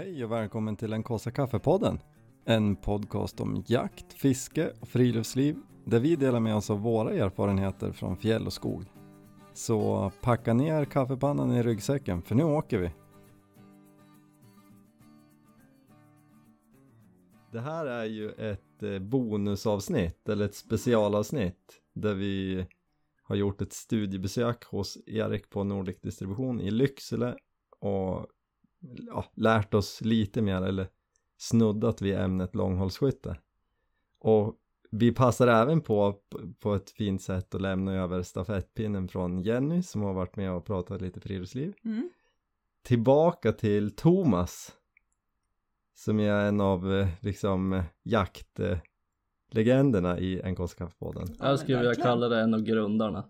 Hej och välkommen till den kaffe kaffepodden. En podcast om jakt, fiske och friluftsliv där vi delar med oss av våra erfarenheter från fjäll och skog. Så packa ner kaffepannan i ryggsäcken för nu åker vi. Det här är ju ett eh, bonusavsnitt eller ett specialavsnitt där vi har gjort ett studiebesök hos Erik på Nordic Distribution i Lycksele och ja, lärt oss lite mer eller snuddat vid ämnet långhållsskytte. Och vi passar även på på ett fint sätt att lämna över stafettpinnen från Jenny som har varit med och pratat lite friluftsliv. Mm. Tillbaka till Thomas som är en av eh, liksom jaktlegenderna i NKs kaffepodden. Jag skulle vilja kalla det en av grundarna.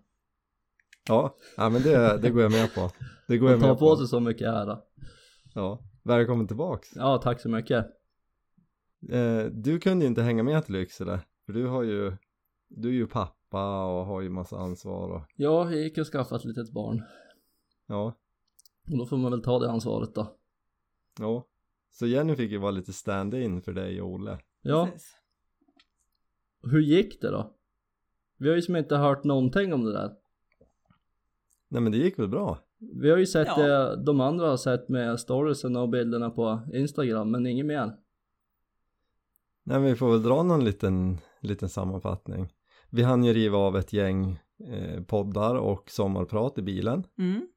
Ja, ja men det, det går jag med på. Det går jag Han tar med på på. sig så mycket ära. Ja, välkommen tillbaks. Ja, tack så mycket. Eh, du kunde ju inte hänga med till Lycksele, för du har ju, du är ju pappa och har ju massa ansvar och, Ja, jag gick och skaffade ett litet barn. ja, Och då får man väl ta det ansvaret då. ja. Så Jenny fick ju vara lite stand-in för dig och Olle. Ja, Precis. hur gick det då? Vi har ju som inte hört någonting om det där. Nej men det gick väl bra? Vi har ju sett Ja. det de andra har sett med storiesen och bilderna på Instagram, men inget mer. Nej men vi får väl dra någon liten, liten sammanfattning. Vi hann ju riva av ett gäng eh, poddar och sommarprat i bilen. Mm.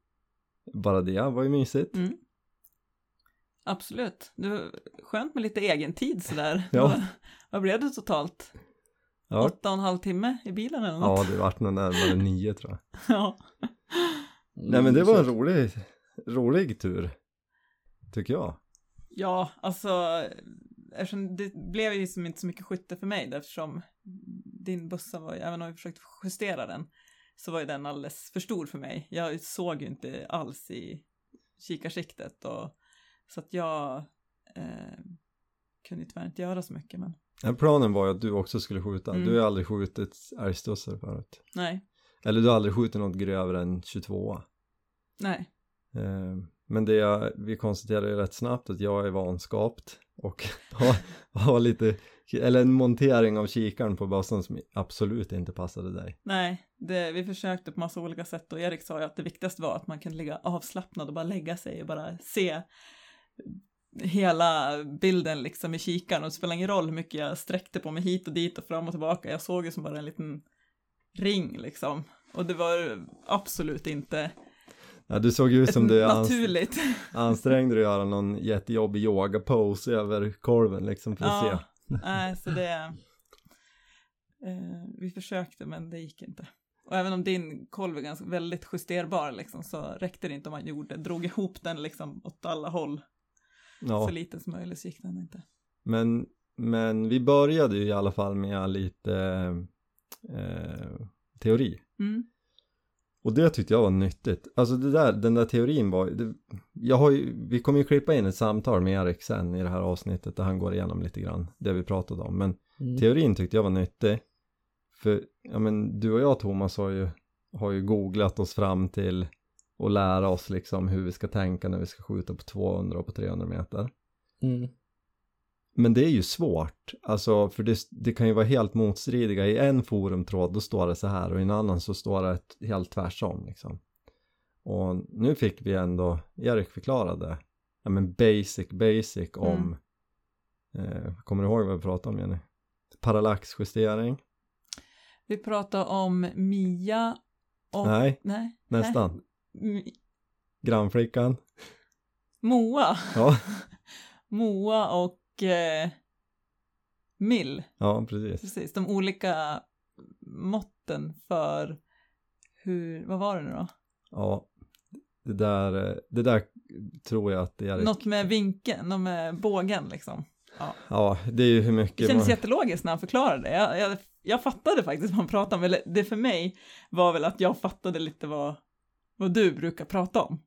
Bara det var ju mysigt. Mm. Absolut. Det var skönt med lite egen tid sådär. Ja. Vad, vad blev det totalt? Ja, Åtta och en halv timme i bilen eller något? ja det vart nog närmare nio tror jag. Ja. Nej men det var en rolig, rolig tur. Tycker jag. Ja, alltså eftersom det blev ju som inte så mycket skytte för mig eftersom din bussa var även om vi försökte justera den, så var ju den alldeles för stor för mig. Jag såg ju inte alls i kikarsiktet och så att jag eh, kunde tyvärr inte göra så mycket men planen var ju att du också skulle skjuta. Mm. Du har ju aldrig skjutit älgstudsare förut. nej, Eller du har aldrig skjutit något grövre än 22 nej, eh, Men det jag, vi konstaterade ju rätt snabbt att jag är vanskapt och har, har lite, eller en montering av kikaren på bössan som absolut inte passade dig. nej, det, vi försökte på massa olika sätt och Erik sa ju att det viktigaste var att man kunde ligga avslappnad och bara lägga sig och bara se hela bilden liksom i kikaren och det spelar ingen roll hur mycket jag sträckte på mig hit och dit och fram och tillbaka. Jag såg ju som bara en liten ring liksom. Och det var absolut inte Ja, du såg ut ett som du naturligt. ansträngde dig att göra någon jättejobbig yoga-pose över korven liksom för att Ja. se. Nej, så det... Eh, vi försökte men det gick inte. Och även om din kolv är ganska väldigt justerbar liksom så räckte det inte om man gjorde, drog ihop den liksom åt alla håll. Ja. Så lite som möjligt så gick den inte. Men, men vi började ju i alla fall med lite eh, teori. Mm. Och det tyckte jag var nyttigt. Alltså det där, den där teorin var det, jag har ju, vi kommer ju klippa in ett samtal med Erik sen i det här avsnittet där han går igenom lite grann det vi pratade om. Men Mm. teorin tyckte jag var nyttig. För, ja men du och jag Thomas har ju, har ju googlat oss fram till och lära oss liksom hur vi ska tänka när vi ska skjuta på 200 och på 300 meter. Mm. Men det är ju svårt, alltså för det, det kan ju vara helt motstridiga. I en forumtråd då står det så här och i en annan så står det ett, helt tvärsom liksom. Och nu fick vi ändå, Erik förklarade, ja men basic basic om, eh, kommer du ihåg vad vi pratade om Jenny? Parallaxjustering? Vi pratade om Mia och... Nej, Nej. nästan. Nej. Grannflickan? Moa. Ja, Moa och eh, Mill. ja precis. Precis, de olika måtten för hur, vad var det nu då? Ja, det där, det där tror jag att Erik, Något med vinkeln, något med bågen liksom. ja det är ju hur Det mycket kändes man, jättelogiskt när han förklarade det. Jag, jag, jag fattade faktiskt vad han pratade om. Eller det för mig var väl att jag fattade lite vad, vad du brukar prata om.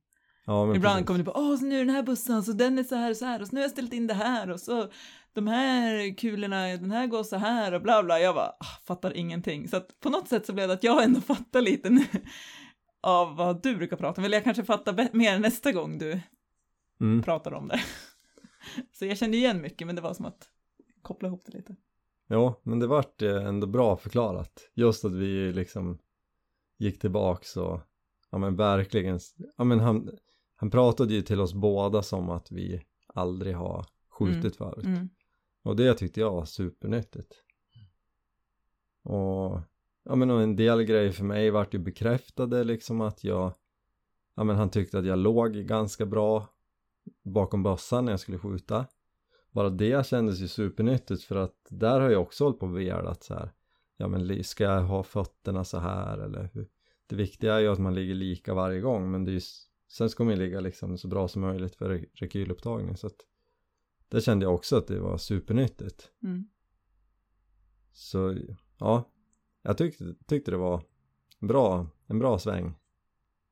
Ja, Ibland precis. kommer det på, åh, så nu är den här bussen, så den är så här och så här, och så nu har jag ställt in det här, och så de här kulorna, den här går så här, och bla bla. Jag bara, ah, fattar ingenting. Så att på något sätt så blev det att jag ändå fattar lite nu av vad du brukar prata om. Eller jag kanske fattar mer nästa gång du Mm. pratar om det. Så jag kände igen mycket men det var som att koppla ihop det lite. Ja, men det vart eh, ändå bra förklarat. Just att vi liksom gick tillbaks och ja men verkligen, ja men han, han pratade ju till oss båda som att vi aldrig har skjutit förut. Mm. Och det tyckte jag var supernyttigt. Och ja men och en del grejer för mig vart ju bekräftade liksom att jag ja men han tyckte att jag låg ganska bra bakom bössan när jag skulle skjuta. Bara det kändes ju supernyttigt för att där har jag också hållit på och velat så här. Ja men ska jag ha fötterna så här eller hur? Det viktiga är ju att man ligger lika varje gång men det är ju sen ska man ju ligga liksom så bra som möjligt för re- rekylupptagning så att det kände jag också att det var supernyttigt. Mm. Så ja, jag tyckte, tyckte det var bra, en bra sväng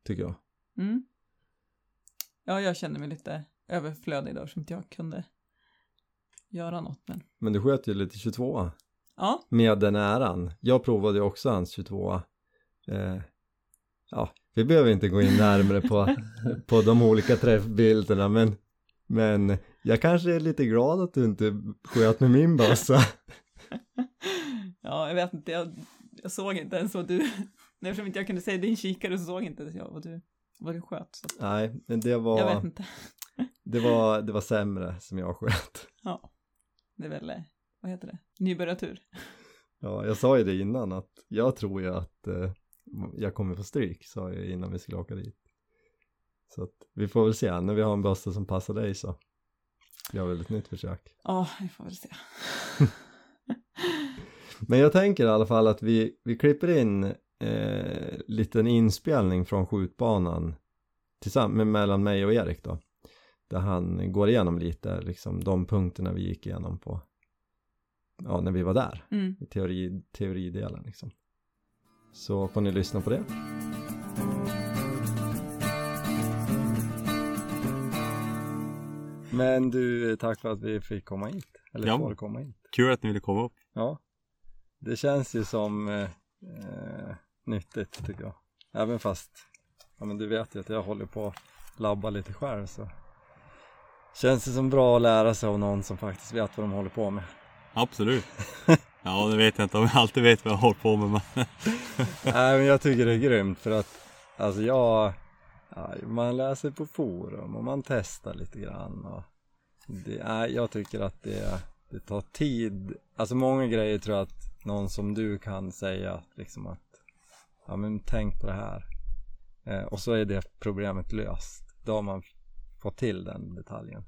tycker jag. Mm. Ja, jag kände mig lite överflödig då som inte jag kunde göra något men Men du sköt ju lite 22 ja, med den äran. Jag provade ju också hans 22 eh, Ja, vi behöver inte gå in närmare på, på de olika träffbilderna men men jag kanske är lite glad att du inte sköt med min bössa. ja, jag vet inte, jag, jag såg inte ens vad du, eftersom inte jag kunde se din kikare så såg inte jag vad du, vad du sköt. Så Nej, men det jag vet var, inte. det var, det var sämre som jag sköt. Ja, det är väl, vad heter det, nybörjartur. Ja, jag sa ju det innan att jag tror ju att eh, jag kommer få stryk, sa jag innan vi skulle åka dit. Så att vi får väl se, när vi har en bössa som passar dig så gör väl ett nytt försök. Ja, vi får väl se. Men jag tänker i alla fall att vi, vi klipper in eh, liten inspelning från skjutbanan tillsammans mellan mig och Erik då. Där han går igenom lite liksom de punkterna vi gick igenom på ja, när vi var där Mm. i teori, teoridelen liksom. Så får ni lyssna på det. Men du, tack för att vi fick komma hit. Eller Ja. får komma hit. Kul att ni ville komma upp. Ja. Det känns ju som eh, eh, nyttigt tycker jag. Även fast, ja men du vet ju att jag håller på att labba lite själv så känns det som bra att lära sig av någon som faktiskt vet vad de håller på med. Absolut. Ja, det vet jag inte. Om jag alltid vet vad jag håller på med. Men... Nej men jag tycker det är grymt för att alltså jag man läser på forum och man testar lite grann och det jag tycker att det, det tar tid. Alltså många grejer tror jag att någon som du kan säga liksom att ja men tänk på det här. Eh, och så är det problemet löst. Då har man fått till den detaljen.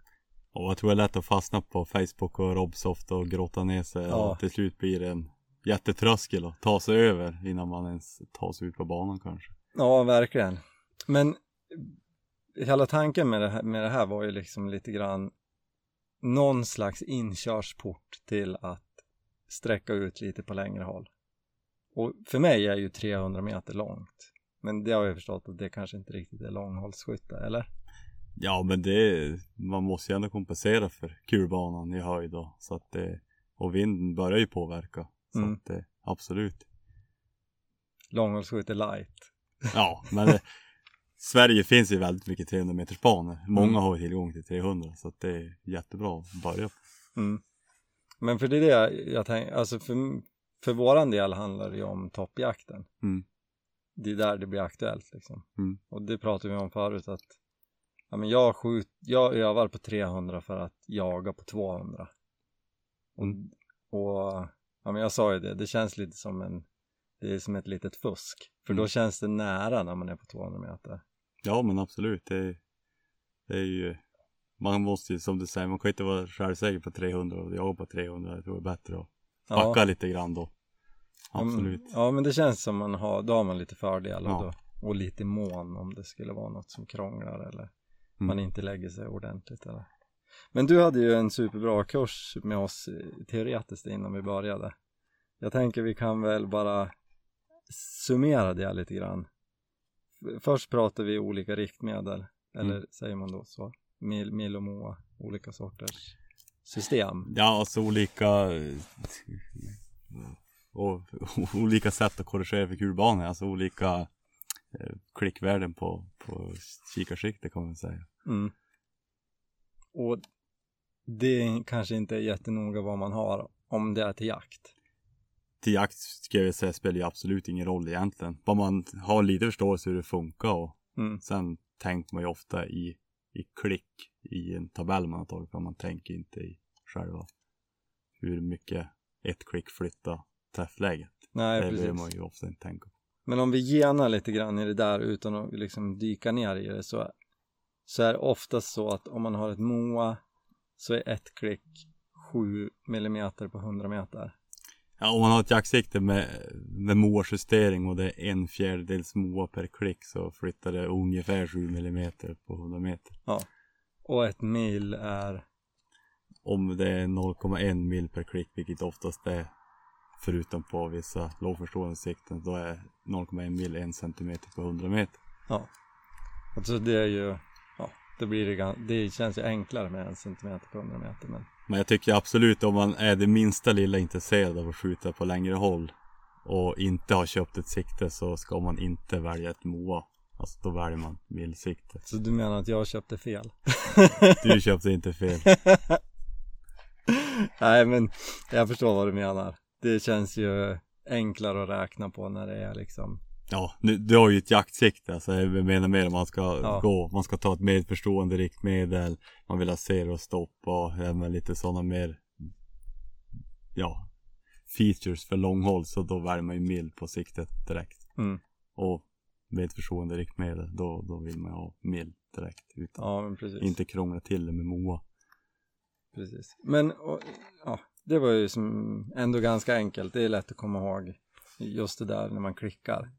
Och jag tror det är lätt att fastna på Facebook och Robsoft och gråta ner sig. Ja. Och till slut blir det en jättetröskel att ta sig över innan man ens tar sig ut på banan kanske. Ja, verkligen. Men hela tanken med det, här, med det här var ju liksom lite grann någon slags inkörsport till att sträcka ut lite på längre håll. Och för mig är ju 300 meter långt. Men det har jag förstått att det kanske inte riktigt är långhållsskytte, eller? Ja, men det man måste ju ändå kompensera för kulbanan i höjd då. Så att det, och vinden börjar ju påverka. Så Mm. att det, absolut. Långhållsskytte light. Ja, men det, Sverige finns ju väldigt mycket 300 meters banor. Många Mm. har ju tillgång till 300 så att det är jättebra att börja på. Mm. Men för det är det jag, jag tänker, alltså för, för våran del handlar det ju om toppjakten. Mm. Det är där det blir aktuellt liksom. Mm. Och det pratade vi om förut att ja, men jag, skjut, jag övar på 300 för att jaga på 200. Och, och ja, men jag sa ju det, det känns lite som en det är som ett litet fusk. För då Mm. känns det nära när man är på 200 meter. Ja men absolut. Det är, det är ju Man måste ju som du säger, man kan inte vara självsäker på 300 och jaga på 300. Jag tror det är bättre att backa lite grann då. Absolut. Ja, ja men det känns som man har, då har man lite fördel och, Ja. då, och lite mån om det skulle vara något som krånglar eller Mm. man inte lägger sig ordentligt eller. Men du hade ju en superbra kurs med oss eh, teoretiskt innan vi började. Jag tänker vi kan väl bara summera det lite grann. Först pratar vi olika riktmedel, eller Mm. säger man då så? Mil, mil och moa, olika sorters system. Ja alltså olika och, olika sätt att korrigera för kulbanor. Alltså olika eh, klickvärden på, på kikarsikte kan man säga. Mm. Och det kanske inte är jättenoga vad man har om det är till jakt. Till jakt skulle jag säga spelar ju absolut ingen roll egentligen. Bara man har lite förståelse hur det funkar och Mm. sen tänker man ju ofta i, i klick i en tabell man har tagit fram. Man tänker inte i själva hur mycket ett klick flyttar träffläget. Nej, det behöver precis. man ju ofta inte tänka på. Men om vi genar lite grann i det där utan att liksom dyka ner i det så, så är det oftast så att om man har ett MOA så är ett klick 7 millimeter på 100 meter. Ja, om man har ett jaktsikte med, med MOA-justering och det är en fjärdedels MOA per klick så flyttar det ungefär 7 millimeter på 100 meter. Och ett mil är, Om det är 0,1 mil per klick, vilket oftast är förutom på vissa lågförstående sikten, då är 0,1 mil en centimeter på 100 meter. ja. Alltså det är ju, ja, det blir det, det känns ju enklare med en centimeter på 100 meter men Men jag tycker absolut om man är det minsta lilla intresserad av att skjuta på längre håll och inte har köpt ett sikte så ska man inte välja ett MOA. Alltså då väljer man milsikte. så du menar att jag köpte fel? Du köpte inte fel. Nej men jag förstår vad du menar. Det känns ju enklare att räkna på när det är liksom Ja, nu, du har ju ett jaktsikte. Alltså jag menar mer om man ska Ja. gå. Man ska ta ett medförstående riktmedel. Man vill ha ser och stopp och även lite sådana mer ja, features för långhåll. Så då väljer man ju mil på siktet direkt. Mm. Och medförstående riktmedel, då, då vill man ha mil direkt. Utan Ja inte krångla till det med MOA. Precis. Men och, ja, det var ju som ändå ganska enkelt. Det är lätt att komma ihåg just det där när man klickar.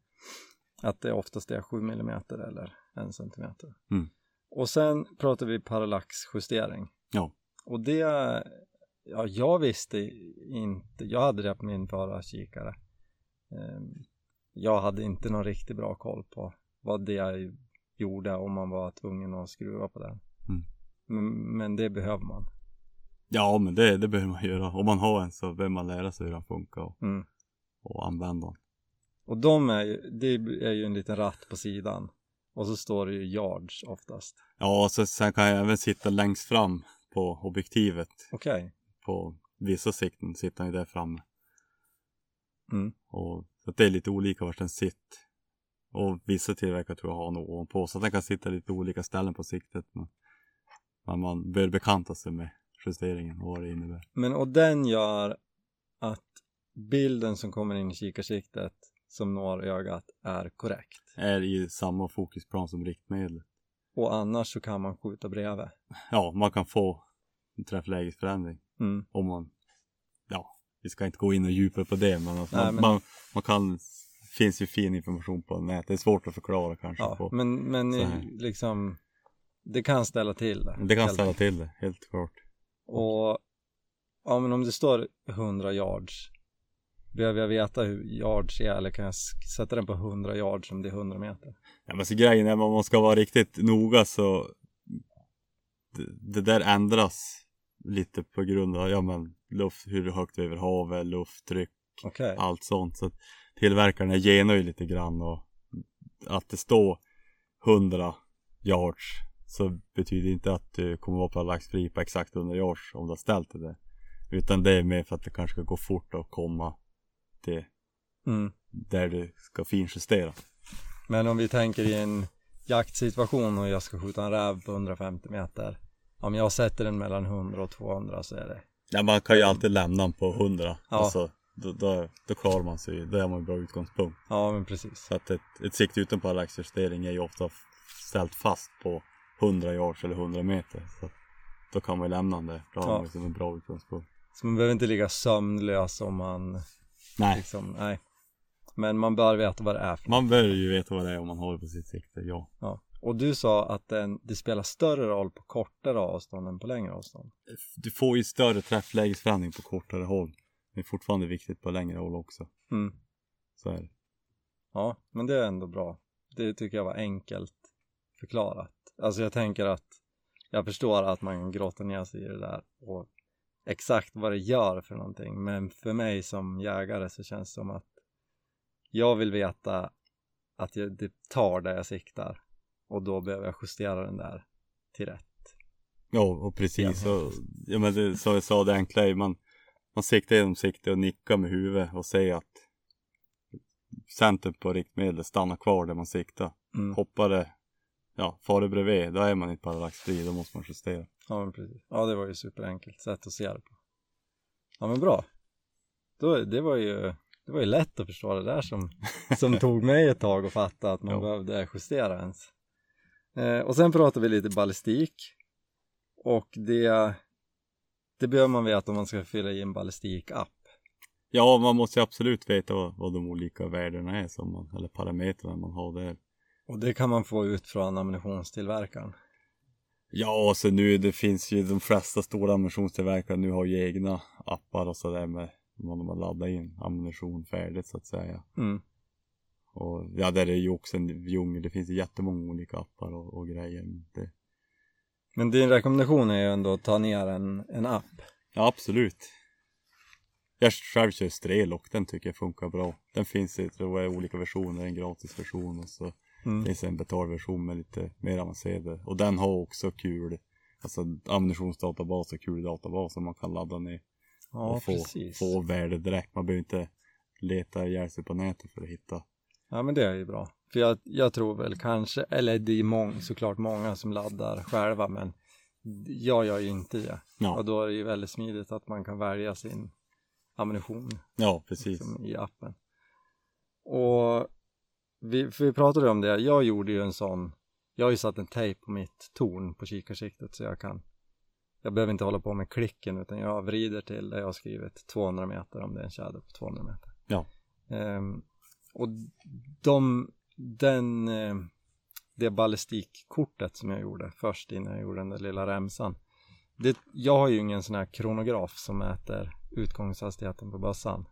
Att det oftast är 7 mm eller 1 cm. Mm. Och sen pratar vi parallaxjustering. Ja. Och det, ja jag visste inte, jag hade det på min förra kikare. Ehm, Jag hade inte någon riktigt bra koll på vad det gjorde om man var tvungen att skruva på den. Mm. Men, men det behöver man. Ja, men det, det behöver man göra. Om man har en så behöver man lära sig hur den funkar och, Mm. och använda den. Och de är ju, det är ju en liten ratt på sidan. Och så står det ju yards oftast. Ja, och så, sen kan jag även sitta längst fram på objektivet. Okej. På vissa sikten sitter han ju där framme. Mm. Och, så det är lite olika vart den sitter. Och vissa tillverkare tror jag har nog ovanpå. Så att den kan sitta lite olika ställen på siktet. Men, men man bör bekanta sig med justeringen och vad det innebär. Men och den gör att bilden som kommer in i kikarsiktet som når ögat är korrekt. Är i samma fokusplan som riktmedel. Och annars så kan man skjuta bredvid. Ja, man kan få en träfflägesförändring. Mm. Om man, ja, vi ska inte gå in och djupa på det. Men, att Nej, man, men- man, man kan, finns ju fin information på nätet. Det är svårt att förklara kanske. Ja, på. men, men liksom det kan ställa till det. Det kan ställa till det, helt klart. Och ja, men om det står 100 yards behöver jag veta hur yards är eller kan jag sätta den på 100 yards om det är 100 meter? Ja, men så grejen är om man ska vara riktigt noga så det, det där ändras lite på grund av ja, men, luft, hur högt över havet, lufttryck, Okej. allt sånt. Så tillverkarna genar ju lite grann och att det står 100 yards så betyder inte att du kommer vara parallaxfri på exakt 100 yards om du har ställt det där. Utan det är mer för att det kanske ska gå fort att komma till Mm. där du ska finjustera. Men om vi tänker i en jaktsituation och jag ska skjuta en räv på 150 meter. Om jag sätter den mellan 100 och 200 så är det. Ja, man kan ju alltid lämna den på 100. Ja. Alltså, då, då, då klarar man sig. Då har man en bra utgångspunkt. Ja men precis. Så att ett, ett sikte utan parallaxjustering är ju ofta ställt fast på 100 yards eller 100 meter. Så då kan man ju lämna där. Då har Ja. man ju som en bra utgångspunkt. Så man behöver inte ligga sömnlös om man Nej, liksom, nej. Men man bör veta vad det är för man bör ju veta vad det är om man håller på sitt sikte, ja. Ja. Och du sa att den, det spelar större roll på kortare avstånd än på längre avstånd. Du får ju större träfflägesförändring på kortare håll. Det är fortfarande viktigt på längre håll också. Mm. Så är det. Ja, men det är ändå bra. Det tycker jag var enkelt förklarat. Alltså jag tänker att jag förstår att man kan gråta ner sig i det där och exakt vad det gör för någonting. Men för mig som jägare så känns det som att jag vill veta att jag, det tar där jag siktar och då behöver jag justera den där till rätt. Ja, och precis. Och, ja, men det, som jag sa, det enkla är man, man siktar genom sikte och nickar med huvudet och säger att centrum på riktmedlet stannar kvar där man siktar. Mm. Hoppar det, ja, far det bredvid, då är man inte parallaxfri, då måste man justera. Ja, men precis. Ja, det var ju superenkelt sätt att se det på. Ja, men bra. Då, det var ju, det var ju lätt att förstå det där som, som tog mig ett tag att fatta att man Ja. behövde justera ens. Eh, och sen pratade vi lite ballistik. Och det, det behöver man veta om man ska fylla i en ballistik-app. Ja, man måste ju absolut veta vad, vad de olika värdena är som man, eller parametrarna man har där. Och det kan man få ut från ammunitionstillverkaren. Ja, så nu det finns ju de flesta stora ammunitionstillverkare nu har ju egna appar och sådär med de har laddat in ammunition färdigt så att säga. Mm. Och ja, där är ju också en djungel. Det finns jättemånga olika appar och, och grejer. Det, Men din rekommendation är ju ändå att ta ner en, en app. ja, absolut. Jag själv kör Strelok, den tycker jag funkar bra. Den finns i tror jag, olika versioner, en gratis version och så Mm. finns en betalversion med lite mer avancerade. Och den har också kul, alltså ammunitionsdatabas och kuldatabas som man kan ladda ner Ja, och få, precis. få värde direkt. Man behöver inte leta ihjäl sig på nätet för att hitta. Ja men det är ju bra. För jag, jag tror väl kanske, eller det är mång, såklart många som laddar själva men jag gör ju inte det. Ja, Och då är det ju väldigt smidigt att man kan välja sin ammunition ja precis. liksom, i appen. Och vi, för vi pratade om det, jag gjorde ju en sån, jag har ju satt en tejp på mitt torn på kikarsiktet så jag kan jag behöver inte hålla på med klicken utan jag vrider till där jag har skrivit 200 meter om det är en tjäder på 200 meter. Ja. Ehm, och de, den, eh, det ballistikkortet som jag gjorde först innan jag gjorde den där lilla remsan. Det, jag har ju ingen sån här kronograf som mäter utgångshastigheten på bössan.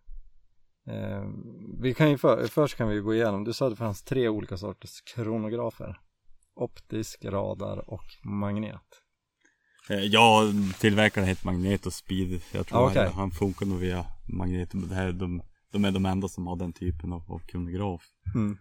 Ehm, vi kan ju för, först kan vi gå igenom, du sa att det fanns tre olika sorters kronografer. Optisk, radar och magnet. Eh, Ja, tillverkaren heter Magnet och Speed. Jag tror Ah, okej. han, han funkar nog via Magnet. Det här, de, de är de enda som har den typen av, av kronograf. Mm.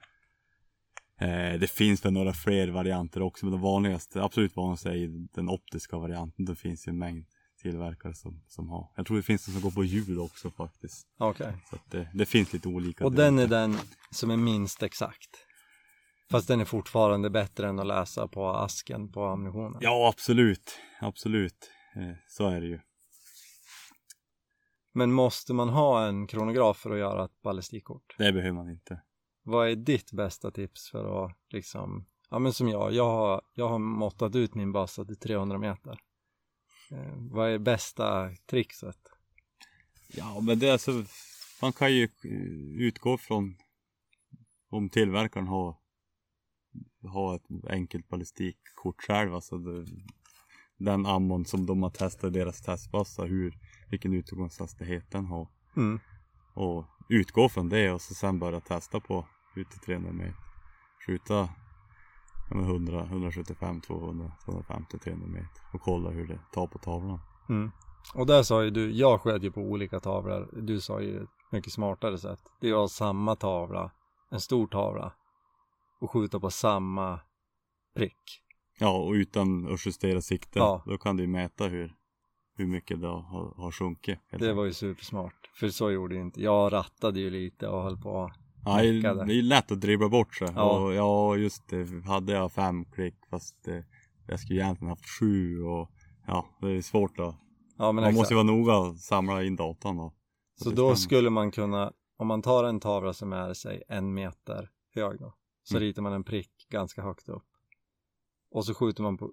Eh, det finns väl några fler varianter också, men de vanligaste, absolut vanligaste är den optiska varianten. Det finns ju en mängd tillverkare som, som har. Jag tror det finns en som går på ljud också faktiskt. Okej. Så att det, det finns lite olika. Och den är den som är minst exakt. Fast den är fortfarande bättre än att läsa på asken på ammunitionen. Ja, absolut. Absolut. Eh, så är det ju. Men måste man ha en kronograf för att göra ett ballistikkort? Det behöver man inte. Vad är ditt bästa tips för att liksom, ja men som jag, jag har, jag har måttat ut min bössa till 300 meter. Eh, vad är bästa trixet? Ja, men det är alltså, man kan ju eh, utgå från om tillverkaren har, har ett enkelt ballistikkort själv, alltså det, den ammon som de har testat deras testbassa, hur, vilken utgångshastighet den har. Mm. Och utgå från det och så sen börja testa på ut till 300 meter. Skjuta 100, 175, 200, 250, 300 meter och kolla hur det tar på tavlan. Mm. Och där sa ju du, jag sköt ju på olika tavlor, du sa ju ett mycket smartare sätt. Det är att samma tavla, en stor tavla och skjuta på samma prick. Ja, och utan att justera sikte. Ja. Då kan du ju mäta hur, hur mycket det har, har sjunkit. Det var ju supersmart, för så gjorde ju inte, jag rattade ju lite och höll på. Ja, det är- lätt att dribbla bort sig. Ja. Och ja, just det. Hade jag fem klick fast eh, jag skulle egentligen haft sju och ja, det är svårt att. Ja Man exakt. måste ju vara noga och samla in datan och. Så då stämmer. skulle man kunna, om man tar en tavla som är, säg en meter hög då, så Mm. ritar man en prick ganska högt upp. Och så skjuter man på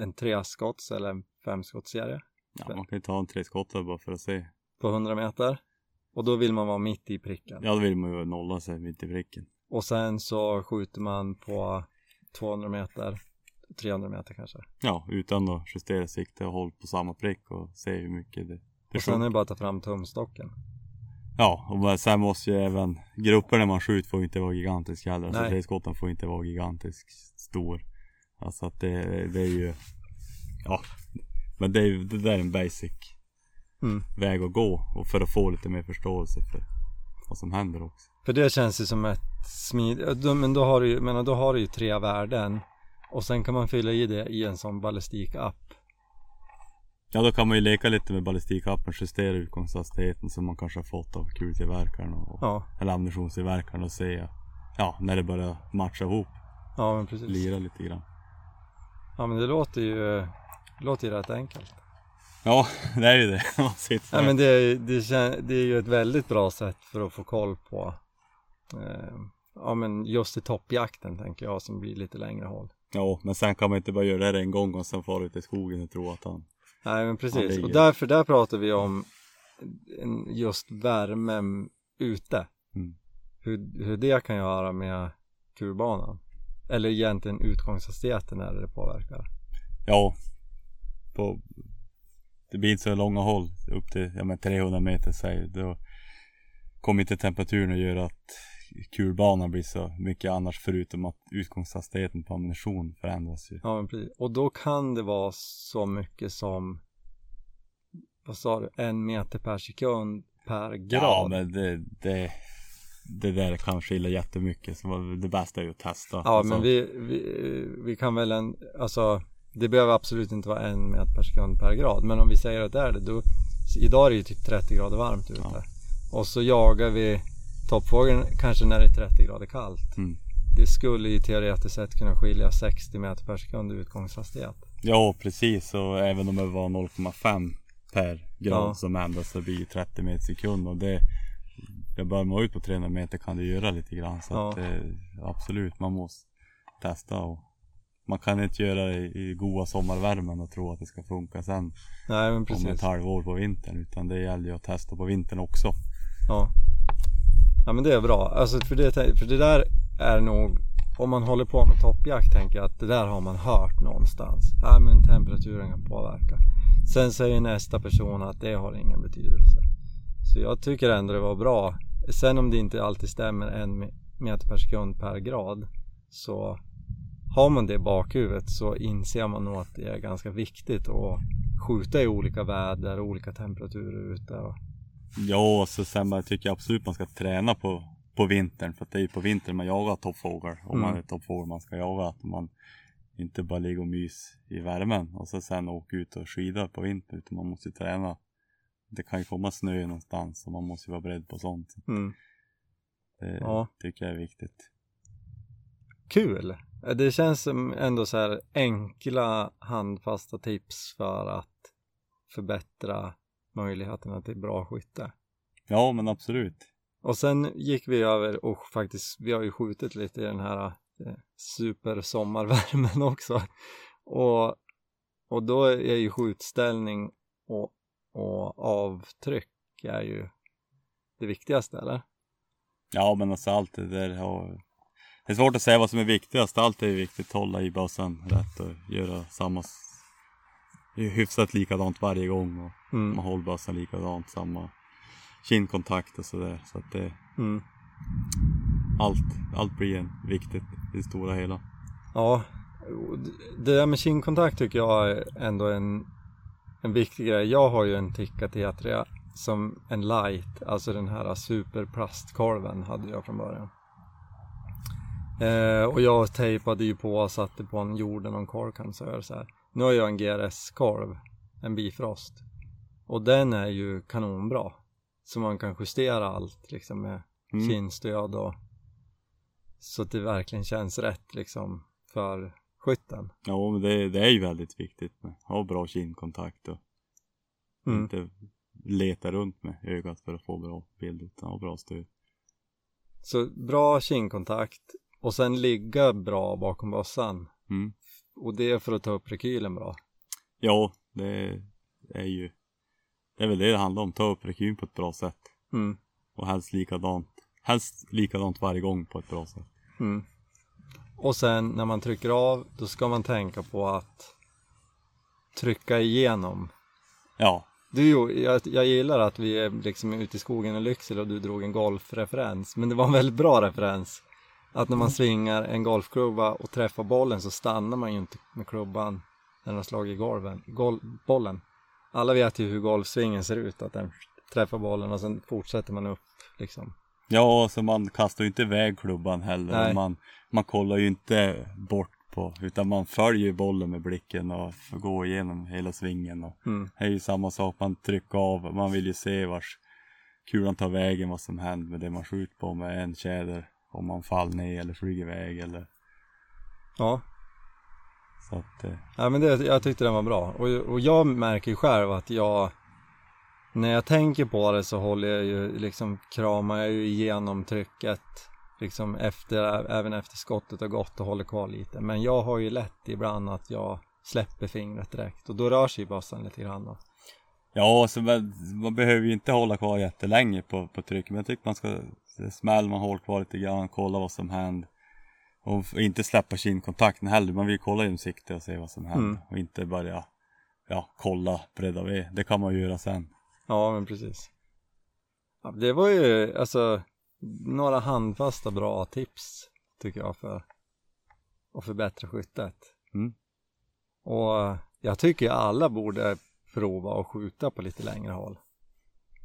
en treskotts eller en femskottsserie Ja, man kan ju ta en treskottare bara för att se. på 100 meter. Och då vill man vara mitt i pricken. Ja, då vill man ju nolla sig mitt i pricken. Och sen så skjuter man på 200 meter, 300 meter kanske. Ja, utan att justera sikte och hålla på samma prick och se hur mycket det, det Och sen är det bara att ta fram tumstocken. Ja, och sen måste ju även grupperna man skjuter får inte vara gigantiska heller. Alltså Nej. treskotten får inte vara gigantisk stor. Alltså att det, det är ju, ja, men det, är, det där är en basic Mm. väg att gå och för att få lite mer förståelse för vad som händer också. För det känns ju som ett smidigt, men då har du ju, menar, då har du ju tre värden och sen kan man fylla i det i en sån ballistikapp Ja då kan man ju leka lite med ballistikappen, justera utgångshastigheten som man kanske har fått av kultillverkaren och, Ja, eller ammunitionstillverkaren och se ja, när det börjar matcha ihop, ja men precis. lira lite grann. Ja men det låter ju, det låter ju rätt enkelt. Ja, det är ju det. Nej men det är, det, det är ju ett väldigt bra sätt för att få koll på eh, Ja men just i toppjakten tänker jag som blir lite längre håll. Ja, men sen kan man inte bara göra det en gång och sen fara ut i skogen och tro att han... Nej men Ja, precis, och därför där pratar vi om just värme ute. Mm. Hur, hur det kan göra med kurbanan. Eller egentligen utgångshastigheten när det påverkar. Ja, på... Det blir inte så långa håll, upp till ja, men 300 meter säg. Då kommer inte temperaturen att göra att kulbanan blir så mycket annars förutom att utgångshastigheten på ammunition förändras ju. Ja men precis. Och då kan det vara så mycket som vad sa du, en meter per sekund per grad. Ja, men det, det, det där kan skilja jättemycket. Så det bästa är ju att testa. Ja Alltså, men vi, vi, vi kan väl en, alltså det behöver absolut inte vara en meter per sekund per grad men om vi säger att det är det då idag är det ju typ 30 grader varmt ute Ja. och så jagar vi toppfågeln kanske när det är 30 grader kallt Mm. det skulle ju teoretiskt sett kunna skilja 60 meter per sekund i utgångshastighet Ja, precis. Och även om det var 0,5 per grad Ja. som ändras så blir det 30 meter sekund. Och det, det börjar man ut på 300 meter kan det göra lite grann. Så Ja. att det, absolut, man måste testa. Och man kan inte göra det i, goda sommarvärmen och tro att det ska funka sen nej men om ett precis. halvår på vintern. Utan det gäller ju att testa på vintern också. ja. Ja men det är bra. Alltså för det, för det där är nog om man håller på med toppjakt tänker jag att det där har man hört någonstans. Ja men temperaturen kan påverka. Sen säger nästa person att det har ingen betydelse. Så jag tycker ändå det var bra. Sen om det inte alltid stämmer en me- meter per sekund per grad så har man det i bakhuvudet så inser man nog att det är ganska viktigt att skjuta i olika väder och olika temperaturer ute och, Ja, och så sen man tycker jag absolut man ska träna på, på vintern. För det är ju på vintern man jagar toppfågel. Om man Mm. är toppfågel man ska jaga. Att man inte bara ligger och mys i värmen. Och så sen åka ut och skida på vintern. Utan man måste ju träna. Det kan ju komma snö någonstans. Och man måste ju vara beredd på sånt. mm. Det Ja. tycker jag är viktigt. kul. Det känns som ändå så här enkla handfasta tips för att förbättra möjligheterna till bra skytte. Ja, men absolut. Och sen gick vi över och faktiskt, vi har ju skjutit lite i den här eh, supersommarvärmen också. Och, och då är ju skjutställning och, och avtryck är ju det viktigaste eller? Ja, men alltså allt det där har... Det är svårt att säga vad som är viktigast. Allt är viktigt. att Hålla i bössan rätt och göra samma... Hyfsat likadant varje gång. Och Mm. man håller bössan likadant. Samma kindkontakt och sådär. Så att det... Mm. Allt, allt blir en viktigt i det stora hela. Ja, det där med kindkontakt tycker jag är ändå en, en viktig grej. Jag har ju en Tikka T3 som en light, alltså den här superplastkorven hade jag från början. Eh, och jag tejpade ju på och satte på en jorden och en korv så här. Nu har jag en GRS-korv, en Bifrost. Och den är ju kanonbra. Så man kan justera allt liksom med Mm. kindstöd och så att det verkligen känns rätt liksom för skytten. Ja, men det, det är ju väldigt viktigt med ha bra kindkontakt och Mm. inte leta runt med ögat för att få bra bild utan ha bra stöd. Så bra kindkontakt och sen ligga bra bakom bössan. Mm. Och det är för att ta upp rekylen bra. Ja, det är ju Det är väl det det handlar om, ta upp rekyn på ett bra sätt. Mm. Och helst likadant. Helst likadant varje gång på ett bra sätt. Mm. Och sen när man trycker av då ska man tänka på att trycka igenom. Ja, Du, jag, jag gillar att vi är liksom ute i skogen i Lycksele och du drog en golfreferens. Men det var en väldigt bra referens. Att när man svingar en golfklubba och träffar bollen så stannar man ju inte med klubban när den har slagit i golven, gol, bollen. Alla vet ju hur golfsvingen ser ut, att den träffar bollen och sen fortsätter man upp liksom. ja så man kastar ju inte iväg klubban heller. Man, man kollar ju inte bort på, utan man följer bollen med blicken och får gå igenom hela svingen. Och Mm. Det är ju samma sak, man trycker av, man vill ju se vars kulan tar vägen, vad som händer med det man skjuter på med en tjäder. Om man faller ner eller flyger iväg eller Ja, så att eh, Ja men det, jag tyckte den var bra och, och jag märker ju själv att jag När jag tänker på det så håller jag ju liksom kramar jag ju igenom trycket Liksom efter, även efter skottet har gått och håller kvar lite Men jag har ju lätt ibland att jag släpper fingret direkt och då rör sig bössan lite grann då. Ja, så man, man behöver ju inte hålla kvar jättelänge på, på tryck. Men jag tycker man ska smälla, man håller kvar lite grann, kolla vad som händer. Och inte släppa kindkontakten heller. Man vill kolla genom sikte och se vad som händer. Mm. Och inte börja ja, kolla bredda ved. Det kan man ju göra sen. Ja men precis ja, Det var ju alltså några handfasta bra tips tycker jag för att förbättra skyttet Mm. Och jag tycker alla borde prova att skjuta på lite längre håll.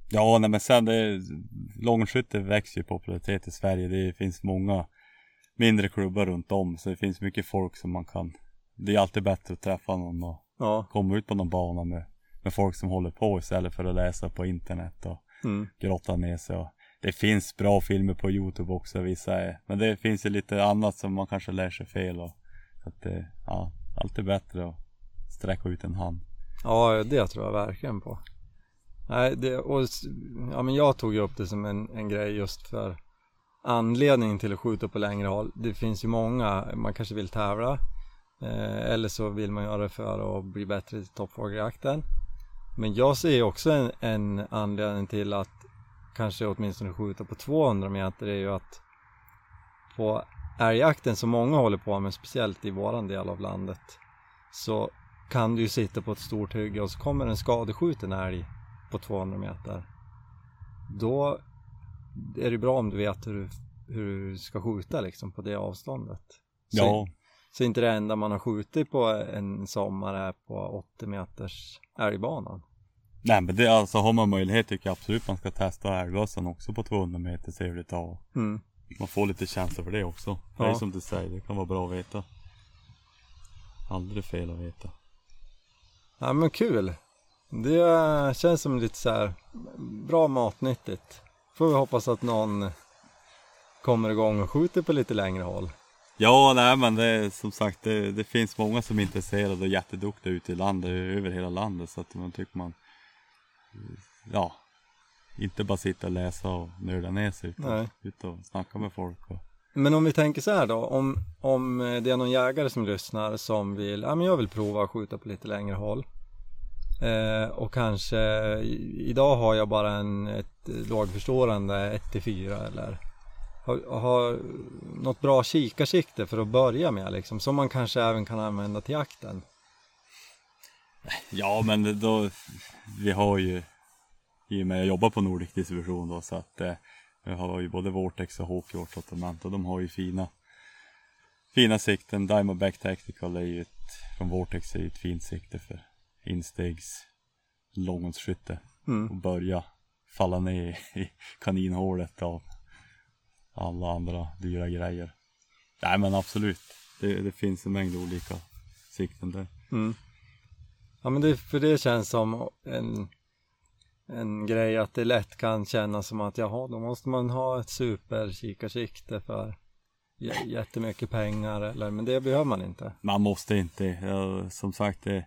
Ja, nej men sen det, långskytte växer ju popularitet i Sverige. Det finns många mindre klubbar runt om. Så det finns mycket folk som man kan. Det är alltid bättre att träffa någon och Ja, komma ut på någon bana med, med folk som håller på istället för att läsa på internet och mm. grotta ner sig. Och det finns bra filmer på Youtube också vissa är. Men det finns ju lite annat som man kanske lär sig fel och så att det, ja, alltid bättre att sträcka ut en hand. ja det tror jag verkligen på. Nej, det, och, ja, men jag tog ju upp det som en, en grej just för anledningen till att skjuta på längre håll. Det finns ju många, man kanske vill tävla eh, eller så vill man göra det för att bli bättre i toppfågeljakten. Men jag ser ju också en, en anledning till att kanske åtminstone skjuta på 200 meter är ju att på älgjakten som många håller på med, speciellt i våran del av landet, så kan du ju sitta på ett stort hygge och så kommer en skadeskjuten älg på 200 meter. Då är det bra om du vet hur du, hur du ska skjuta liksom på det avståndet. Så, Ja, så inte det enda man har skjutit på en sommar är på 80 meters älgbanan. nej men det alltså har man möjlighet tycker jag absolut man ska testa älgbössan också på 200 meter se hur det tar. Mm. Man får lite känsla för det också. Det är som du säger, det kan vara bra att veta. Aldrig fel att veta. Ja men kul. Det känns som lite så här bra matnyttigt. Får vi hoppas att någon kommer igång och skjuter på lite längre håll. Ja, nej men det som sagt det, det finns många som är intresserade och jätteduktiga ute i landet, över hela landet så att man tycker man ja, inte bara sitta och läsa och nörda ner sig utan Nej. ut och snacka med folk och Men om vi tänker så här då, om, om det är någon jägare som lyssnar som vill, ja men jag vill prova att skjuta på lite längre håll. Eh, och kanske, idag har jag bara en, ett lågförstående 1-4 eller har, har något bra kikarsikte för att börja med liksom, som man kanske även kan använda till jakten. Ja men då, vi har ju i och med att jag jobbar på Nordic distribution då så att eh, vi har ju både Vortex och Hawk i vårt sortiment och de har ju fina fina sikten. Diamondback Tactical är ju ett, från Vortex är ju ett fint sikte för instegs långhållsskytte Mm. och börja falla ner i kaninhålet av alla andra dyra grejer. Nej men absolut, det, det finns en mängd olika sikten där. Mm. Ja men det, för det känns som en, en grej att det lätt kan kännas som att jaha, då måste man ha ett superkikarsikte för jättemycket pengar eller, men det behöver man inte. Man måste inte. Som sagt, det,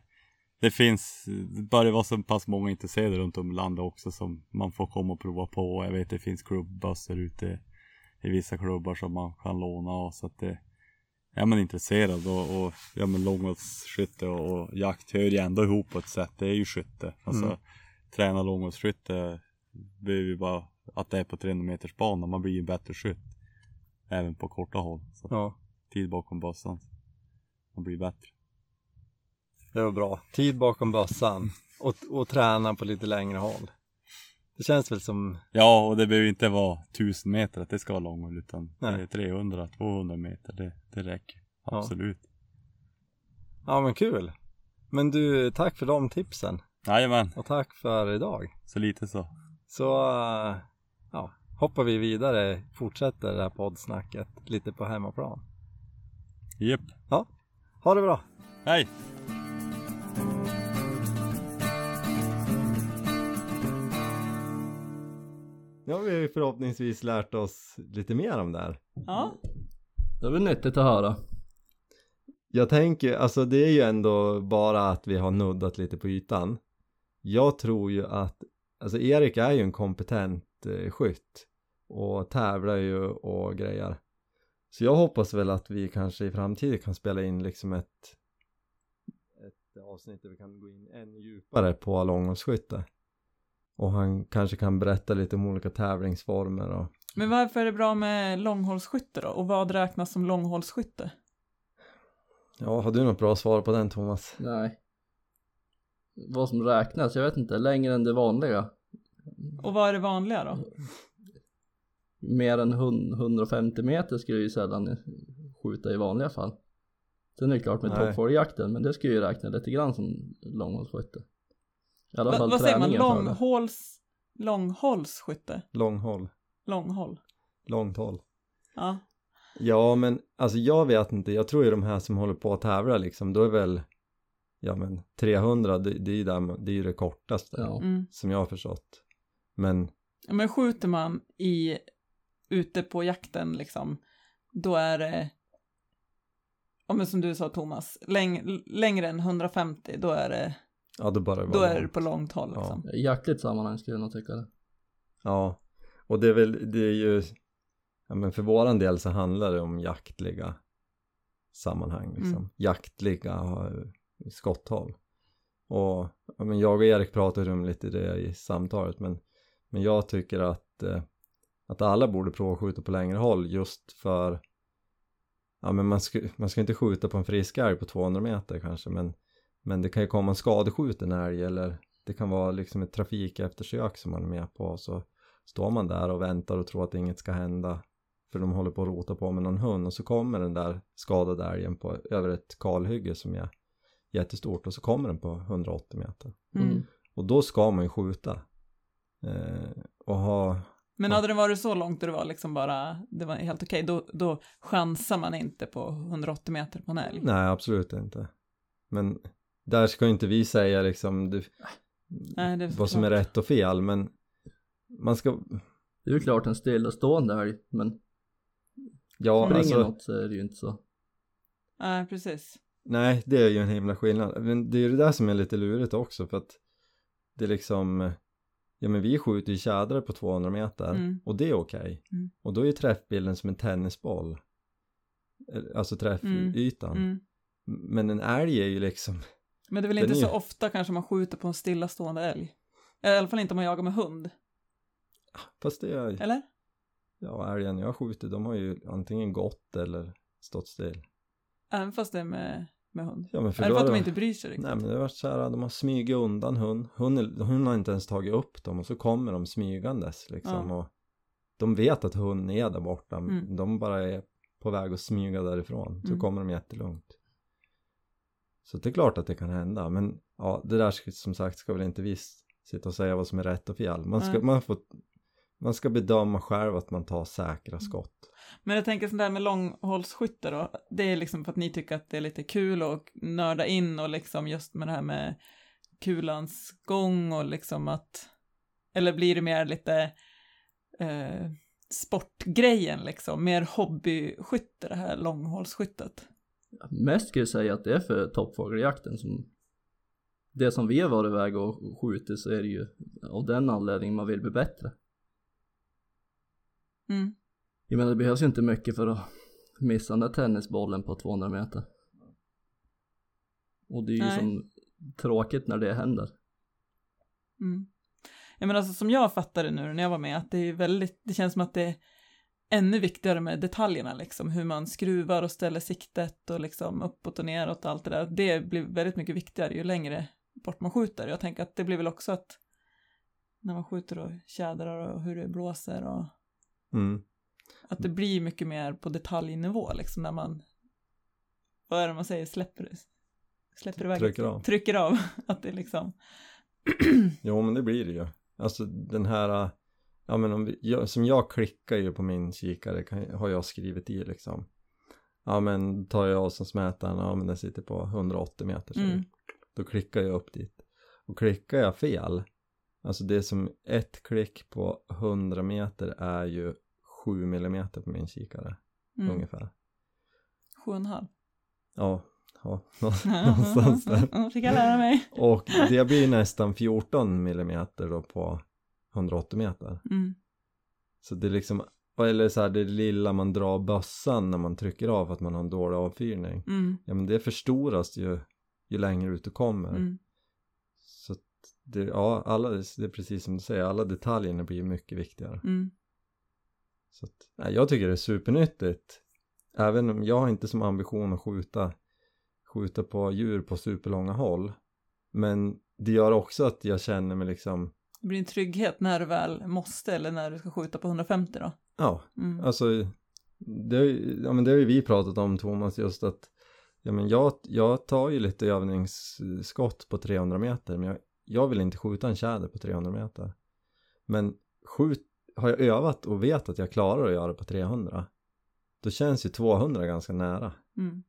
det finns, det börjar vara så pass många intresserade runt om i landet också som man får komma och prova på. Jag vet det finns klubbbussar ute i vissa klubbar som man kan låna och så att det är man intresserad och, och ja men långhållsskytte och, och jakt hör ju ändå ihop på ett sätt. Det är ju skytte. Alltså Mm. träna långhållsskytte behöver ju bara att det är på 300 meters bana. Man blir ju en bättre skytt. Även på korta håll. Så Ja, tid bakom bössan. Man blir bättre. Det var bra. Tid bakom bössan och, och träna på lite längre håll. Det känns väl som, Ja, och det behöver inte vara 1000 meter att det ska vara långhåll utan Nej. det är 300, 200 meter, det, det räcker. Ja. Absolut. ja men kul. Men du, tack för de tipsen Jajamän, och tack för idag. så lite så. Så eh, ja, hoppar vi vidare, fortsätter det här poddsnacket lite på hemmaplan. Japp. Ha det bra! Hej! Nu har vi förhoppningsvis lärt oss lite mer om det här. Ja, Det är väl nyttigt att höra. Jag tänker, alltså det är ju ändå bara att vi har nuddat lite på ytan. Jag tror ju att, alltså Erik är ju en kompetent eh, skytt och tävlar ju och grejer. Så jag hoppas väl att vi kanske i framtiden kan spela in liksom ett, ett avsnitt där vi kan gå in ännu djupare på långhållsskytte. Och han kanske kan berätta lite om olika tävlingsformer och men varför är det bra med långhållsskytte då? Och vad räknas som långhållsskytte? Ja, har du något bra svar på den Thomas? Nej. Vad som räknas, jag vet inte, längre än det vanliga. Och vad är det vanliga då? Mer än hun- 150 meter skulle jag ju sällan skjuta i vanliga fall. Sen är det klart med toppfågeljakten, men det skulle ju räkna lite grann som långhållsskytte. I alla Va, fall vad säger man? Långhålls... Långhållsskytte? Långhåll, Långhåll? långt håll. Ja. Ja men alltså jag vet inte, jag tror ju de här som håller på att tävla liksom, då är väl Ja men 300 det, det är ju där, det är ju det kortaste Ja. Mm. som jag har förstått Men Ja, Men skjuter man i, ute på jakten liksom, då är det, ja men som du sa Thomas, läng, längre än 150, då är det, ja då bara då är det på långt håll Ja. liksom. I jaktligt sammanhang skulle jag nog tycka det. Ja och det är väl, det är ju Ja men för våran del så handlar det om jaktliga sammanhang liksom Mm. Jaktliga skotthåll Och ja, men jag och Erik pratade om lite det i samtalet men Men jag tycker att eh, Att alla borde prova att skjuta på längre håll just för Ja men man ska, man ska inte skjuta på en frisk älg på 200 meter kanske men Men det kan ju komma en skadeskjuten älg eller Det kan vara liksom ett trafikeftersök som man är med på så Står man där och väntar och tror att inget ska hända För de håller på att rota på med någon hund och så kommer den där skadade älgen på, över ett kalhygge som är jättestort och så kommer den på 180 meter Mm. och då ska man ju skjuta eh, och ha Men Ja. hade det varit så långt och det var liksom bara, det var helt okej, då, då chansar man inte på 180 meter på en älg. nej absolut inte men där ska ju inte vi säga liksom du, Nej, vad som är rätt och fel men man ska Det är ju klart en stillastående älg, men ja springer alltså något så är det ju inte så. Nej, precis. Nej, det är ju en himla skillnad. Men det är ju det där som är lite lurigt också för att det är liksom Ja men vi skjuter ju tjädrar på 200 meter Mm. och det är okej. Mm. Och då är ju träffbilden som en tennisboll. Eh, Alltså träffytan. Mm. Men en älg är ju liksom Men det är väl inte är så ofta kanske man skjuter på en stillastående älg. I alla fall inte om man jagar med hund, Fast det är eller? Ja älgen jag skjuter de har ju antingen gått eller stått still. Även fast det är med, med hund. Ja men för då för att de inte bryr sig riktigt? Nej men det har varit så här, de har smugit undan hund. hund. Hund har inte ens tagit upp dem och så kommer de smygandes liksom Ja. och de vet att hunden är där borta. Mm. De bara är på väg att smyga därifrån. Så Mm. kommer de jättelugnt. Så det är klart att det kan hända men ja det där ska, som sagt ska väl inte vi sitta och säga vad som är rätt och fel. Man ska, man får, man ska bedöma själv att man tar Mm. säkra skott. Men jag tänker sånt där med långhållsskytte då, det är liksom för att ni tycker att det är lite kul att nörda in och liksom just med det här med kulans gång och liksom att, eller blir det mer lite eh, sportgrejen liksom, mer hobbyskytte det här långhållsskyttet? Mest skulle jag säga att det är för toppfågeljakten som det som vi har varit iväg och skjutit så är det ju av den anledningen man vill bli bättre. Mm. Jag menar det behövs ju inte mycket för att missa den där tennisbollen på 200 meter. Och det är ju Nej. som tråkigt när det händer. Mm. Ja men alltså som jag fattade nu när jag var med att det är väldigt, det känns som att det ännu viktigare med detaljerna liksom, hur man skruvar och ställer siktet och liksom uppåt och neråt och allt det där. Det blir väldigt mycket viktigare ju längre bort man skjuter. Jag tänker att det blir väl också att när man skjuter och tjädrar och hur det blåser och Mm. att det blir mycket mer på detaljnivå liksom när man vad är det man säger, släpper släpper iväg Trycker av. trycker av att det liksom Jo men det blir det ju. Alltså den här, ja men om vi, jag, som jag klickar ju på min kikare kan, har jag skrivit i liksom. ja men tar jag avståndsmätaren, ja men den sitter på 180 meter så Mm. då klickar jag upp dit. Och klickar jag fel, alltså det som ett klick på 100 meter är ju 7 millimeter på min kikare Mm. ungefär. Sju och en halv. Ja, ja nå- någonstans där. Fick jag lära mig. Och det blir nästan 14 millimeter då på 180 meter. Mm. Så det är liksom, eller så här det lilla man drar bössan när man trycker av att man har en dålig avfyrning. Mm. Ja men det förstoras ju, ju längre ut du kommer. Mm. Så att det, ja, alla, det är precis som du säger, alla detaljerna blir mycket viktigare. Mm. Så att, nej, jag tycker det är supernyttigt. Även om jag har inte som ambition att skjuta, skjuta på djur på superlånga håll. Men det gör också att jag känner mig liksom, Det blir en trygghet när du väl måste eller när du ska skjuta på 150 då. ja, Mm. alltså det, har ju- ja, men det har ju vi pratat om Thomas just att ja, men jag, jag tar ju lite övningsskott på 300 meter men jag, jag vill inte skjuta en tjäder på 300 meter. Men skjut, har jag övat och vet att jag klarar att göra det på 300 då känns ju 200 ganska nära. Mm.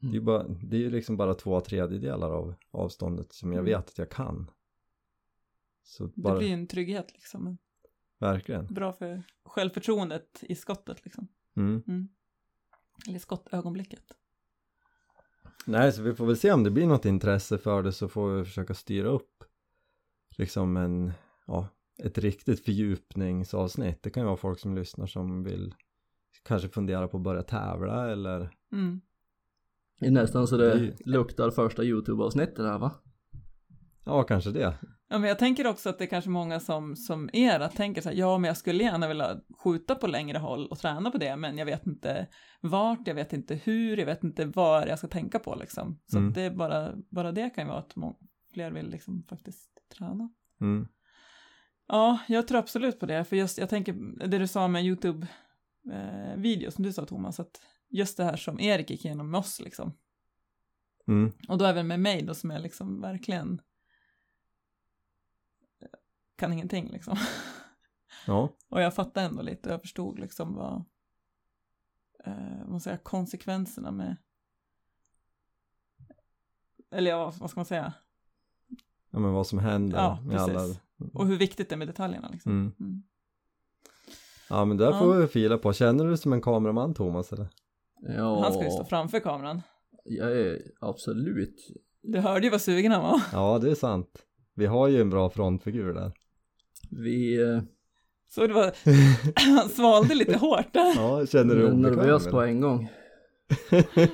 Det är ju bara, det är liksom bara två tredjedelar av avståndet som jag Mm. vet att jag kan. Så Det bara, blir en trygghet liksom. verkligen. Bra för självförtroendet i skottet liksom. Mm. Mm. Eller i skottögonblicket. Nej, så vi får väl se om det blir något intresse för det så får vi försöka styra upp liksom en, ja, ett riktigt fördjupningsavsnitt. Det kan ju vara folk som lyssnar som vill kanske fundera på att börja tävla eller Mm. Det är nästan så det Det- luktar första YouTube-avsnittet här va? Ja, kanske det. Ja, men jag tänker också att det är kanske många som, som er att tänker så här, ja, men jag skulle gärna vilja skjuta på längre håll och träna på det, men jag vet inte vart, jag vet inte hur, jag vet inte vad jag ska tänka på liksom. Så Mm. det är bara, bara det kan ju vara att må- fler vill liksom faktiskt träna. Mm. Ja, jag tror absolut på det, för just, jag tänker, det du sa med YouTube-videos, som du sa Thomas, att just det här som Erik gick igenom med oss liksom, Mm. och då även med mig då som är liksom verkligen kan ingenting liksom. Ja, Och jag fattade ändå lite, jag förstod liksom vad, eh, vad man säger, konsekvenserna med, eller ja, vad ska man säga, ja men vad som händer Ja, med alla. och hur viktigt det är med detaljerna liksom. Mm. Mm. Ja, men där Ja. får vi fila på. Känner du dig som en kameraman Thomas eller? Ja, Han ska ju stå framför kameran. jag är absolut. Du hörde ju vad sugen han var. Ja, det är sant. Vi har ju en bra frontfigur där. Vi eh, Så det var, han svalde lite hårt där. Ja, känner du nervös på en gång.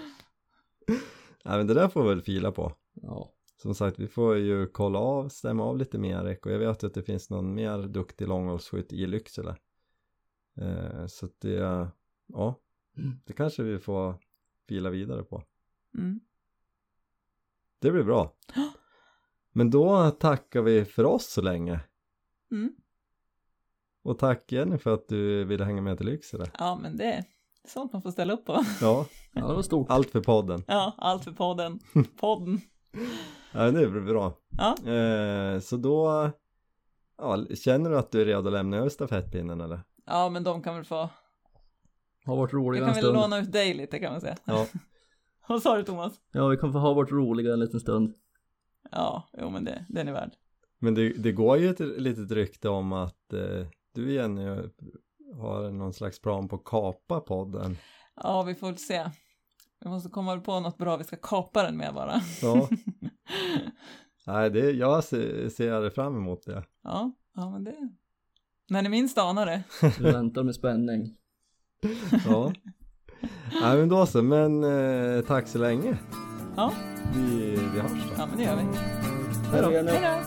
Nej, men det där får vi väl fila på. Ja. Som sagt, vi får ju kolla av, stämma av lite mer och jag vet att det finns någon mer duktig långhållsskytt i Lycksele. Eh, så att det, ja, Mm. det kanske vi får fila vidare på. Mm. Det blir bra. Men då tackar vi för oss så länge. Mm. Och tack Jenny för att du ville hänga med till Lycksele. Ja, men det är sånt man får ställa upp på. Ja, ja, det var stort. allt för podden. Ja, allt för podden. Podden. Ja, det blir bra. Ja, Eh, så då, ja, känner du att du är redo att lämna över stafettpinnen eller? ja men de kan väl få, Har varit roliga kan en väl stund. låna ut dig lite kan man säga. Ja, Vad sa du Thomas? Ja, vi kan få ha varit roliga en liten stund. Ja, jo men det, den är värd. Men det, det går ju ett litet rykte om att eh, du Jenny har någon slags plan på att kapa podden. Ja, vi får väl se. Vi måste komma på något bra vi ska kapa den med bara. Ja, nej det, jag ser, ser fram emot det. Ja, ja men det, när ni minst anar det. Vi väntar med spänning. Ja, nej men då så, men eh, tack så länge. Ja, Vi, vi hörs då. ja men det gör vi. Hej då. Hej då!